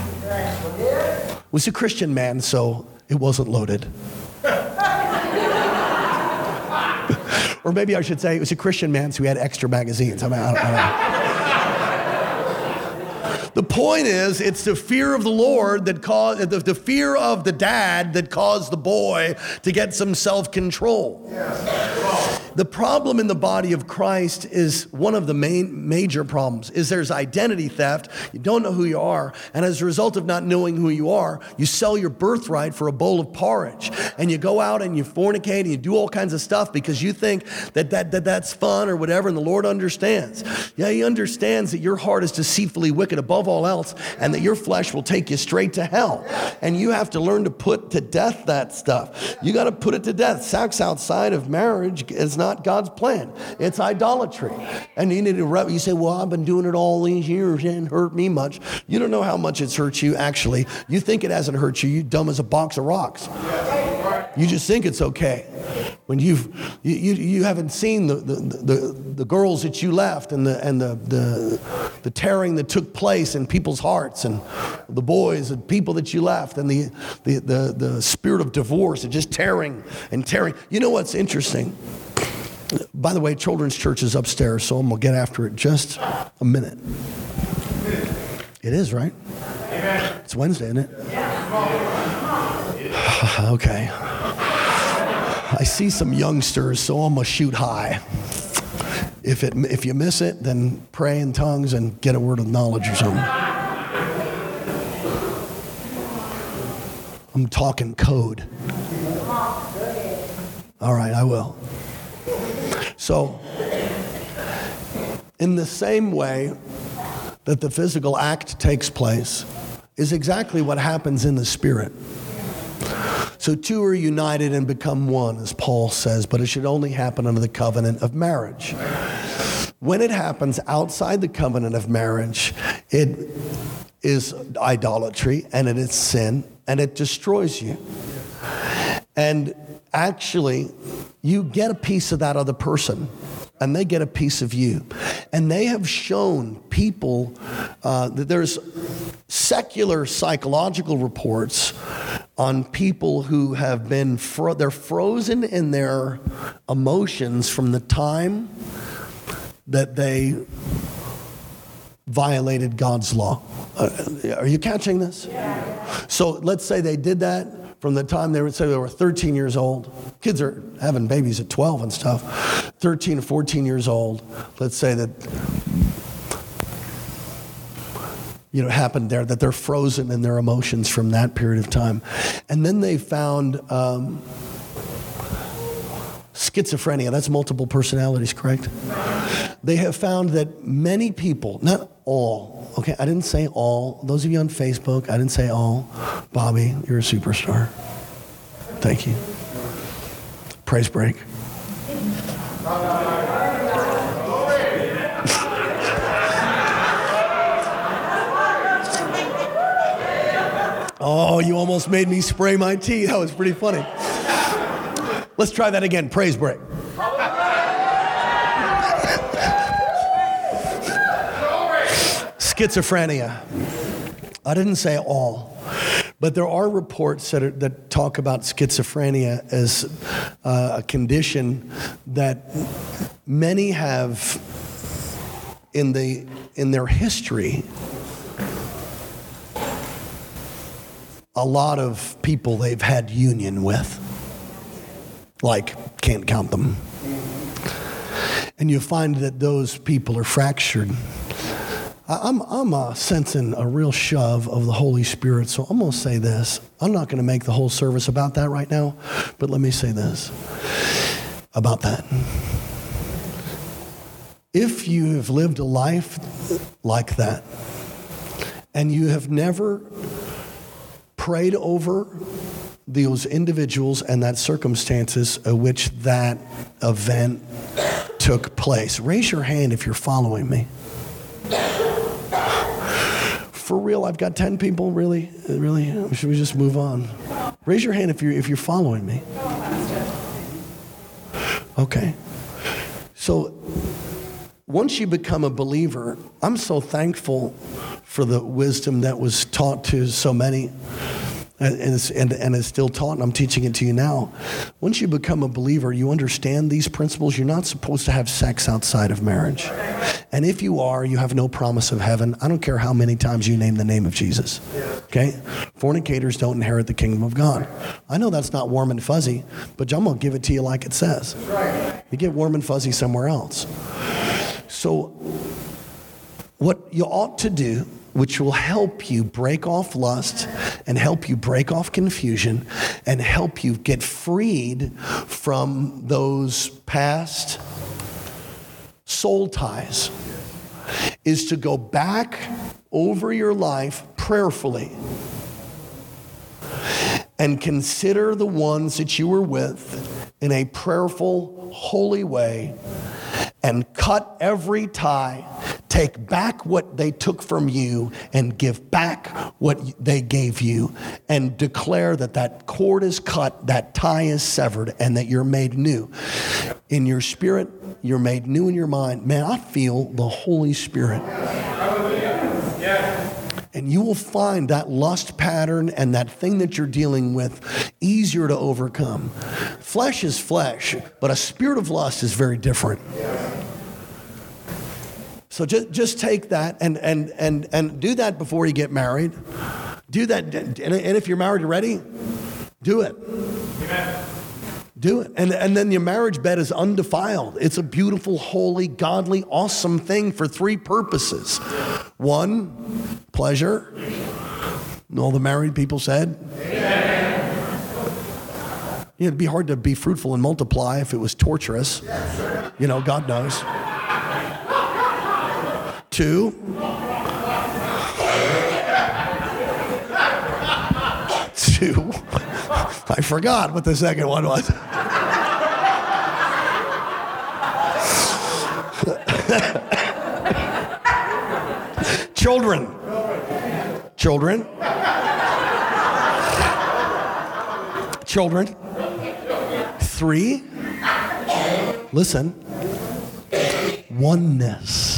Was a Christian man, so it wasn't loaded. or maybe I should say it was a Christian man, so he had extra magazines. I mean, I don't, I don't the point is, it's the fear of the Lord that caused, the, the fear of the dad that caused the boy to get some self control. The problem in the body of Christ is one of the main major problems is there's identity theft. You don't know who you are, and as a result of not knowing who you are, you sell your birthright for a bowl of porridge, and you go out and you fornicate and you do all kinds of stuff because you think that, that, that that's fun or whatever, and the Lord understands. Yeah, He understands that your heart is deceitfully wicked above all else, and that your flesh will take you straight to hell. And you have to learn to put to death that stuff. You got to put it to death. Sex outside of marriage is not God's plan. It's idolatry. And you need to, you say, well, I've been doing it all these years. It didn't hurt me much. You don't know how much it's hurt you, actually. You think it hasn't hurt you. You dumb as a box of rocks. You just think it's okay. When you've, you, you, you haven't seen the, the, the, the, girls that you left and, the, and the, the, the tearing that took place in people's hearts and the boys and people that you left and the, the, the, the spirit of divorce and just tearing and tearing. You know what's interesting? By the way, children's church is upstairs, so I'm going to get after it just a minute. It is, right? It's Wednesday, isn't it? okay. I see some youngsters, so I'm going to shoot high. If, it, if you miss it, then pray in tongues and get a word of knowledge or something. I'm talking code. All right, I will. So, in the same way that the physical act takes place, is exactly what happens in the spirit. So, two are united and become one, as Paul says, but it should only happen under the covenant of marriage. When it happens outside the covenant of marriage, it is idolatry and it is sin and it destroys you. And actually, you get a piece of that other person and they get a piece of you. And they have shown people uh, that there's secular psychological reports on people who have been fro- they're frozen in their emotions from the time that they violated God's law. Uh, are you catching this? Yeah. So let's say they did that from the time they would say they were 13 years old. Kids are having babies at 12 and stuff. 13 or 14 years old. Let's say that you know happened there that they're frozen in their emotions from that period of time, and then they found. Um, schizophrenia, that's multiple personalities, correct? They have found that many people, not all, okay, I didn't say all. Those of you on Facebook, I didn't say all. Bobby, you're a superstar. Thank you. Praise break. Oh, you almost made me spray my tea. That was pretty funny. Let's try that again. Praise break. Schizophrenia. I didn't say all, but there are reports that, are, that talk about schizophrenia as uh, a condition that many have in, the, in their history. A lot of people they've had union with like can't count them. And you find that those people are fractured. I'm, I'm uh, sensing a real shove of the Holy Spirit, so I'm going to say this. I'm not going to make the whole service about that right now, but let me say this about that. If you have lived a life like that, and you have never prayed over those individuals and that circumstances which that event took place. Raise your hand if you're following me. For real, I've got 10 people, really? Really? Should we just move on? Raise your hand if you're, if you're following me. Okay. So, once you become a believer, I'm so thankful for the wisdom that was taught to so many and, it's, and, and it's still taught, and I'm teaching it to you now. Once you become a believer, you understand these principles. You're not supposed to have sex outside of marriage. And if you are, you have no promise of heaven. I don't care how many times you name the name of Jesus. Okay? Fornicators don't inherit the kingdom of God. I know that's not warm and fuzzy, but I'm going to give it to you like it says. You get warm and fuzzy somewhere else. So, what you ought to do which will help you break off lust and help you break off confusion and help you get freed from those past soul ties is to go back over your life prayerfully and consider the ones that you were with in a prayerful, holy way and cut every tie take back what they took from you and give back what they gave you and declare that that cord is cut, that tie is severed, and that you're made new. In your spirit, you're made new in your mind. Man, I feel the Holy Spirit. And you will find that lust pattern and that thing that you're dealing with easier to overcome. Flesh is flesh, but a spirit of lust is very different. So just, just take that and, and, and, and do that before you get married. Do that. And if you're married already, do it. Amen. Do it. And, and then your marriage bed is undefiled. It's a beautiful, holy, godly, awesome thing for three purposes. One, pleasure. All the married people said. Amen. You know, it'd be hard to be fruitful and multiply if it was torturous. You know, God knows. Two. Two. I forgot what the second one was. Children. Children. Children. Three. Listen. oneness.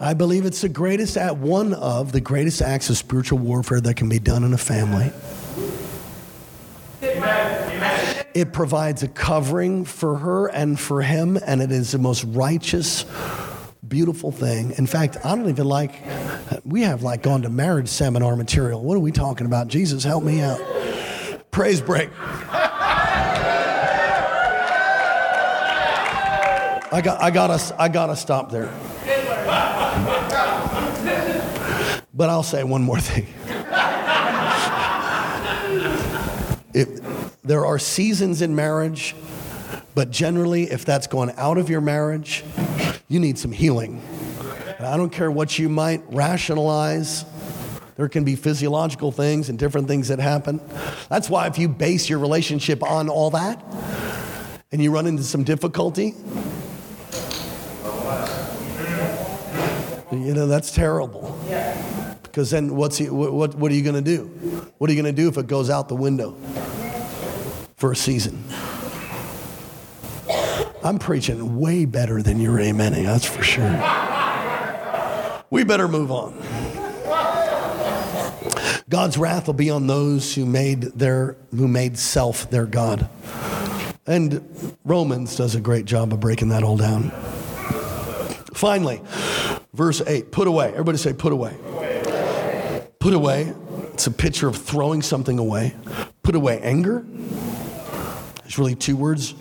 I believe it's the greatest at one of the greatest acts of spiritual warfare that can be done in a family. It provides a covering for her and for him, and it is the most righteous, beautiful thing. In fact, I don't even like, we have like gone to marriage seminar material. What are we talking about? Jesus, help me out. Praise break. I got, I gotta, I gotta stop there. But I'll say one more thing. There are seasons in marriage, but generally, if that's gone out of your marriage, you need some healing. And I don't care what you might rationalize. There can be physiological things and different things that happen. That's why if you base your relationship on all that and you run into some difficulty, you know, that's terrible. Because then what's he, what, what are you going to do? What are you going to do if it goes out the window for a season? I'm preaching way better than you're amening, that's for sure. We better move on. God's wrath will be on those who made their who made self their god. And Romans does a great job of breaking that all down. Finally, verse 8, put away. Everybody say put away. Put away. It's a picture of throwing something away. Put away anger. It's really two words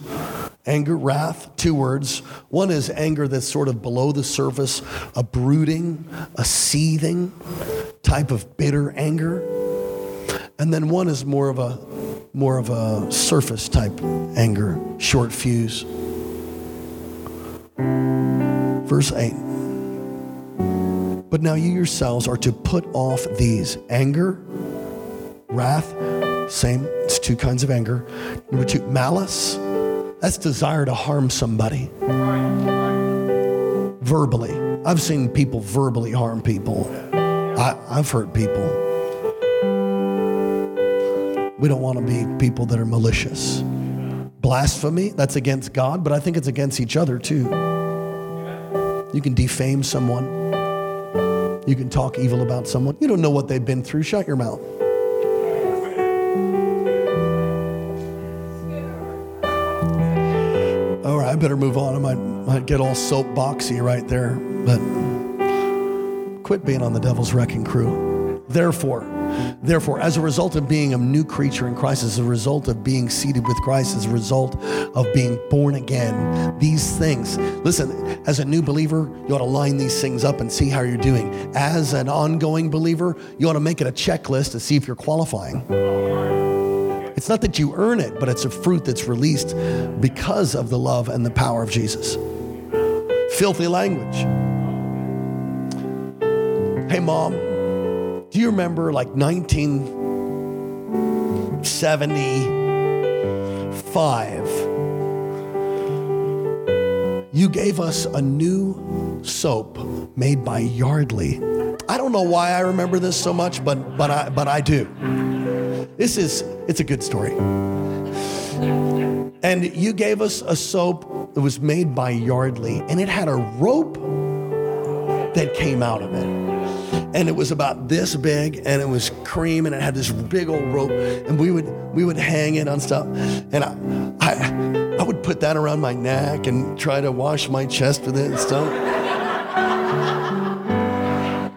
anger, wrath, two words. One is anger that's sort of below the surface, a brooding, a seething type of bitter anger. And then one is more of a more of a surface type anger, short fuse. Verse 8. But now you yourselves are to put off these anger, wrath, same, it's two kinds of anger. Number two, malice, that's desire to harm somebody. Verbally. I've seen people verbally harm people. I, I've hurt people. We don't want to be people that are malicious. Blasphemy, that's against God, but I think it's against each other too. You can defame someone. You can talk evil about someone. You don't know what they've been through. Shut your mouth. All right, I better move on. I might, might get all soapboxy right there, but quit being on the devil's wrecking crew. Therefore, Therefore, as a result of being a new creature in Christ, as a result of being seated with Christ, as a result of being born again, these things, listen, as a new believer, you ought to line these things up and see how you're doing. As an ongoing believer, you ought to make it a checklist to see if you're qualifying. It's not that you earn it, but it's a fruit that's released because of the love and the power of Jesus. Filthy language. Hey, mom, do you remember like 1975? You gave us a new soap made by Yardley. I don't know why I remember this so much, but but I but I do. This is it's a good story. And you gave us a soap that was made by Yardley, and it had a rope that came out of it and it was about this big and it was cream and it had this big old rope and we would we would hang it on stuff. And I, I, I would put that around my neck and try to wash my chest with it and stuff.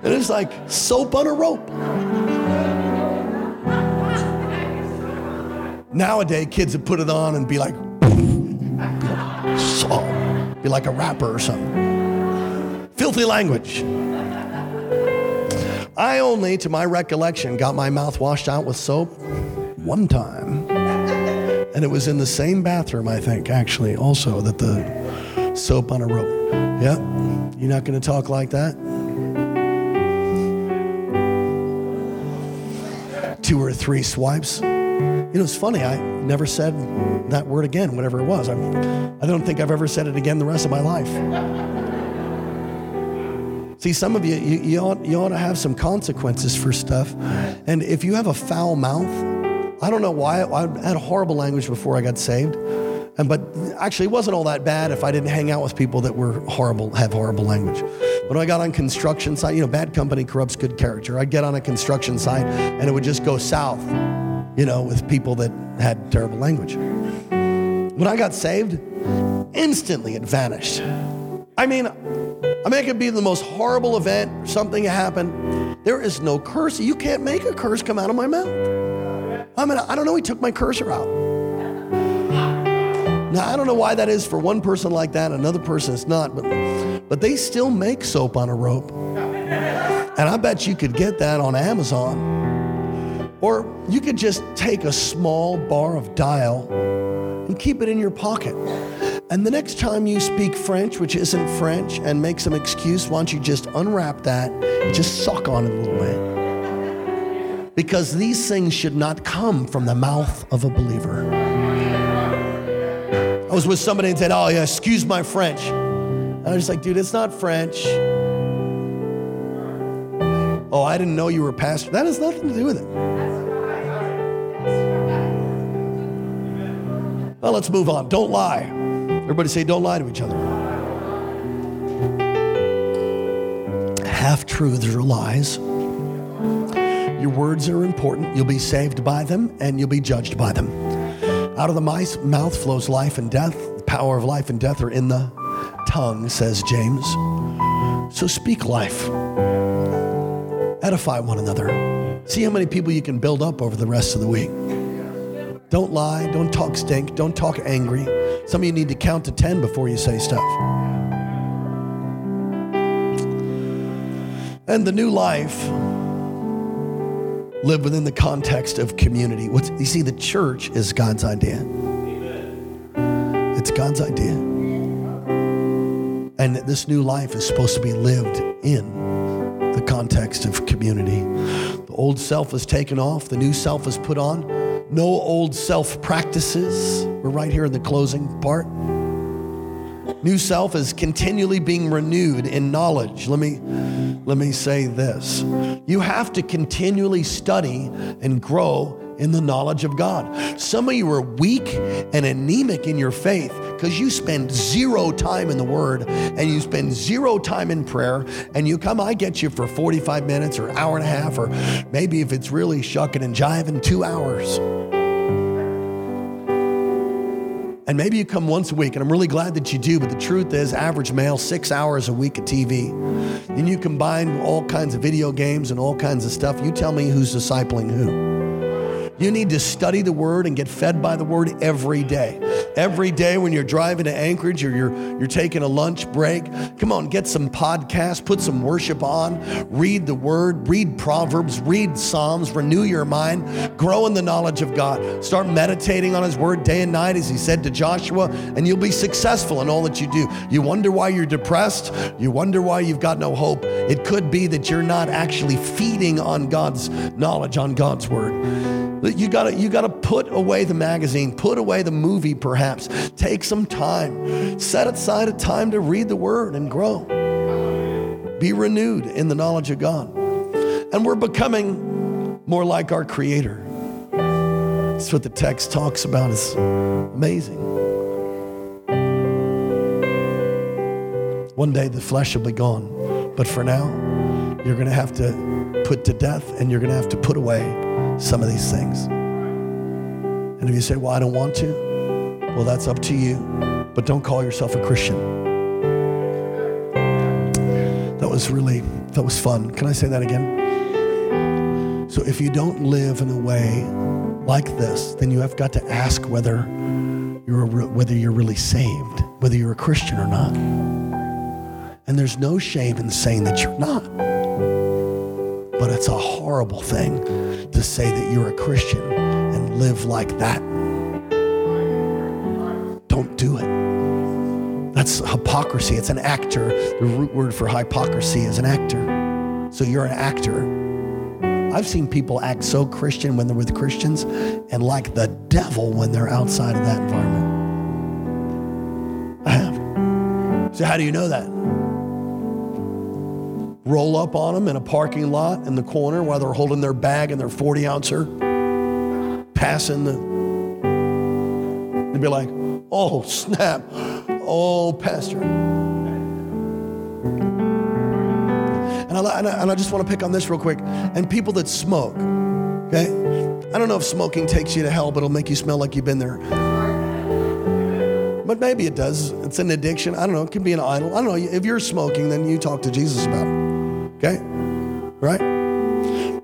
And it's like soap on a rope. Nowadays kids would put it on and be like so be like a rapper or something. Filthy language I only, to my recollection, got my mouth washed out with soap one time. And it was in the same bathroom, I think, actually, also, that the soap on a rope. Yep. You're not going to talk like that? Two or three swipes. You know, it's funny, I never said that word again, whatever it was. I, I don't think I've ever said it again the rest of my life. See, some of you, you, you, ought, you ought to have some consequences for stuff. And if you have a foul mouth, I don't know why. I had horrible language before I got saved. And but actually, it wasn't all that bad if I didn't hang out with people that were horrible, have horrible language. When I got on construction site, you know, bad company corrupts good character. I'd get on a construction site and it would just go south, you know, with people that had terrible language. When I got saved, instantly it vanished. I mean, I mean, it could be the most horrible event, or something happened. There is no curse. You can't make a curse come out of my mouth. I mean, I don't know. He took my cursor out. Now, I don't know why that is for one person like that, another person it's not, but, but they still make soap on a rope. And I bet you could get that on Amazon. Or you could just take a small bar of dial and keep it in your pocket. And the next time you speak French, which isn't French, and make some excuse, why don't you just unwrap that just suck on it a little bit? Because these things should not come from the mouth of a believer. I was with somebody and said, Oh, yeah, excuse my French. And I was just like, Dude, it's not French. Oh, I didn't know you were a pastor. That has nothing to do with it. Well, let's move on. Don't lie. Everybody say, Don't lie to each other. Half truths are lies. Your words are important. You'll be saved by them and you'll be judged by them. Out of the mouth flows life and death. The power of life and death are in the tongue, says James. So speak life. Edify one another. See how many people you can build up over the rest of the week. Don't lie. Don't talk stink. Don't talk angry. Some of you need to count to 10 before you say stuff. And the new life live within the context of community. What's, you see, the church is God's idea. It's God's idea. And this new life is supposed to be lived in the context of community. The old self is taken off, the new self is put on. No old self practices. We're right here in the closing part. New self is continually being renewed in knowledge. Let me let me say this. You have to continually study and grow in the knowledge of God. Some of you are weak and anemic in your faith because you spend zero time in the Word and you spend zero time in prayer, and you come, I get you for 45 minutes or hour and a half, or maybe if it's really shucking and jiving, two hours. And maybe you come once a week, and I'm really glad that you do, but the truth is, average male, six hours a week of TV. Then you combine all kinds of video games and all kinds of stuff. You tell me who's discipling who. You need to study the word and get fed by the word every day. Every day when you're driving to Anchorage or you're, you're taking a lunch break, come on, get some podcasts, put some worship on, read the word, read Proverbs, read Psalms, renew your mind, grow in the knowledge of God. Start meditating on His word day and night, as He said to Joshua, and you'll be successful in all that you do. You wonder why you're depressed, you wonder why you've got no hope. It could be that you're not actually feeding on God's knowledge, on God's word. You gotta, you gotta put away the magazine, put away the movie perhaps. Take some time. Set aside a time to read the word and grow. Be renewed in the knowledge of God. And we're becoming more like our Creator. That's what the text talks about. It's amazing. One day the flesh will be gone. But for now, you're going to have to put to death and you're going to have to put away some of these things. And if you say, Well, I don't want to, well, that's up to you. But don't call yourself a Christian. That was really, that was fun. Can I say that again? So if you don't live in a way like this, then you have got to ask whether you're, whether you're really saved, whether you're a Christian or not. And there's no shame in saying that you're not. But it's a horrible thing to say that you're a Christian and live like that. Don't do it. That's hypocrisy. It's an actor. The root word for hypocrisy is an actor. So you're an actor. I've seen people act so Christian when they're with Christians and like the devil when they're outside of that environment. I have. So, how do you know that? Roll up on them in a parking lot in the corner while they're holding their bag and their 40 ouncer, passing the. They'd be like, Oh, snap. Oh, Pastor. And I, and I, and I just want to pick on this real quick. And people that smoke, okay? I don't know if smoking takes you to hell, but it'll make you smell like you've been there. But maybe it does. It's an addiction. I don't know. It could be an idol. I don't know. If you're smoking, then you talk to Jesus about it. Okay? Right?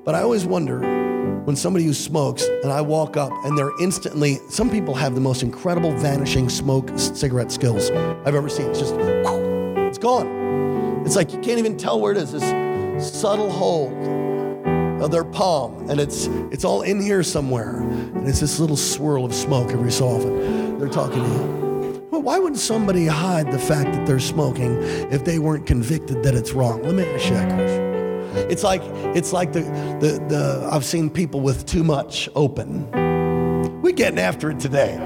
But I always wonder when somebody who smokes and I walk up and they're instantly, some people have the most incredible vanishing smoke cigarette skills I've ever seen. It's just, it's gone. It's like you can't even tell where it is. This subtle hold of their palm, and it's it's all in here somewhere, and it's this little swirl of smoke every so often. They're talking to you. Well, why would somebody hide the fact that they're smoking if they weren't convicted that it's wrong? Let me ask you question. It's like it's like the the, the I've seen people with too much open. We're getting after it today.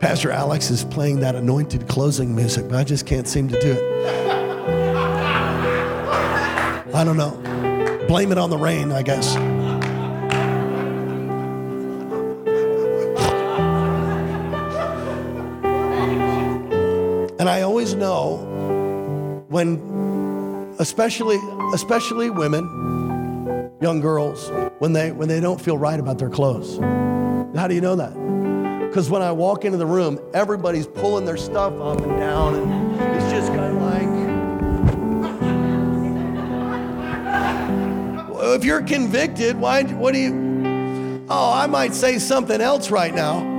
Pastor Alex is playing that anointed closing music, but I just can't seem to do it. I don't know. Blame it on the rain, I guess. Always know when especially especially women, young girls, when they when they don't feel right about their clothes. How do you know that? Because when I walk into the room, everybody's pulling their stuff up and down, and it's just kind of like, if you're convicted, why? What do you? Oh, I might say something else right now.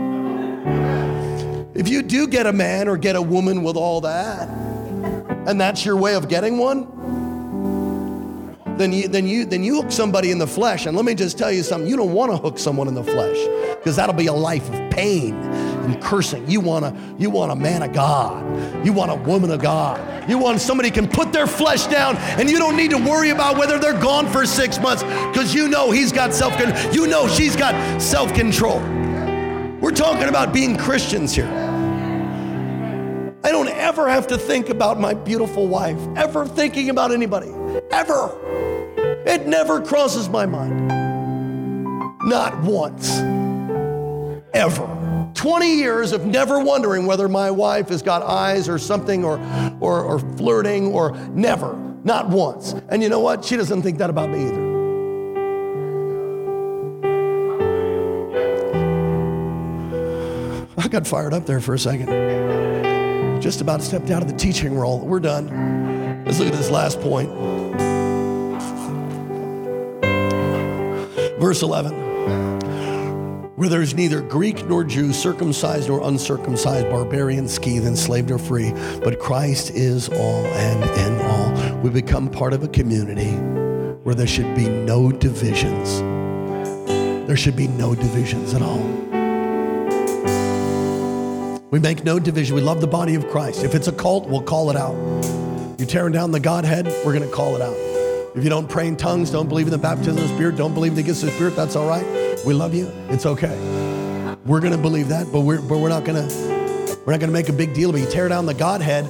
If you do get a man or get a woman with all that, and that's your way of getting one, then you then you then you hook somebody in the flesh. And let me just tell you something: you don't want to hook someone in the flesh because that'll be a life of pain and cursing. You want a you want a man of God. You want a woman of God. You want somebody can put their flesh down, and you don't need to worry about whether they're gone for six months because you know he's got self control. You know she's got self control. We're talking about being Christians here. I don't ever have to think about my beautiful wife, ever thinking about anybody, ever. It never crosses my mind. Not once. Ever. 20 years of never wondering whether my wife has got eyes or something or, or, or flirting or never. Not once. And you know what? She doesn't think that about me either. I got fired up there for a second. Just about stepped out of the teaching role. We're done. Let's look at this last point. Verse 11 where there is neither Greek nor Jew, circumcised nor uncircumcised, barbarian, skeeth, enslaved or free, but Christ is all and in all. We become part of a community where there should be no divisions. There should be no divisions at all. We make no division. We love the body of Christ. If it's a cult, we'll call it out. You're tearing down the Godhead, we're going to call it out. If you don't pray in tongues, don't believe in the baptism of the Spirit, don't believe in the gifts of the Spirit, that's all right. We love you. It's okay. We're going to believe that, but we're, but we're not going to we're not going to make a big deal it. You tear down the Godhead,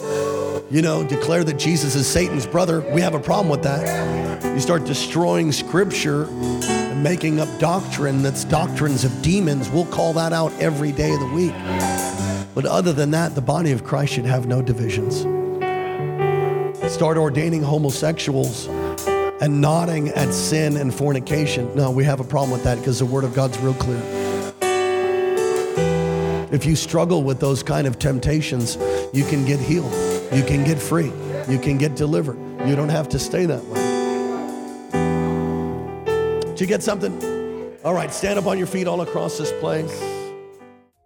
you know, declare that Jesus is Satan's brother. We have a problem with that. You start destroying Scripture and making up doctrine that's doctrines of demons. We'll call that out every day of the week. But other than that, the body of Christ should have no divisions. Start ordaining homosexuals and nodding at sin and fornication. No, we have a problem with that because the Word of God's real clear. If you struggle with those kind of temptations, you can get healed, you can get free, you can get delivered. You don't have to stay that way. Did you get something? All right, stand up on your feet all across this place.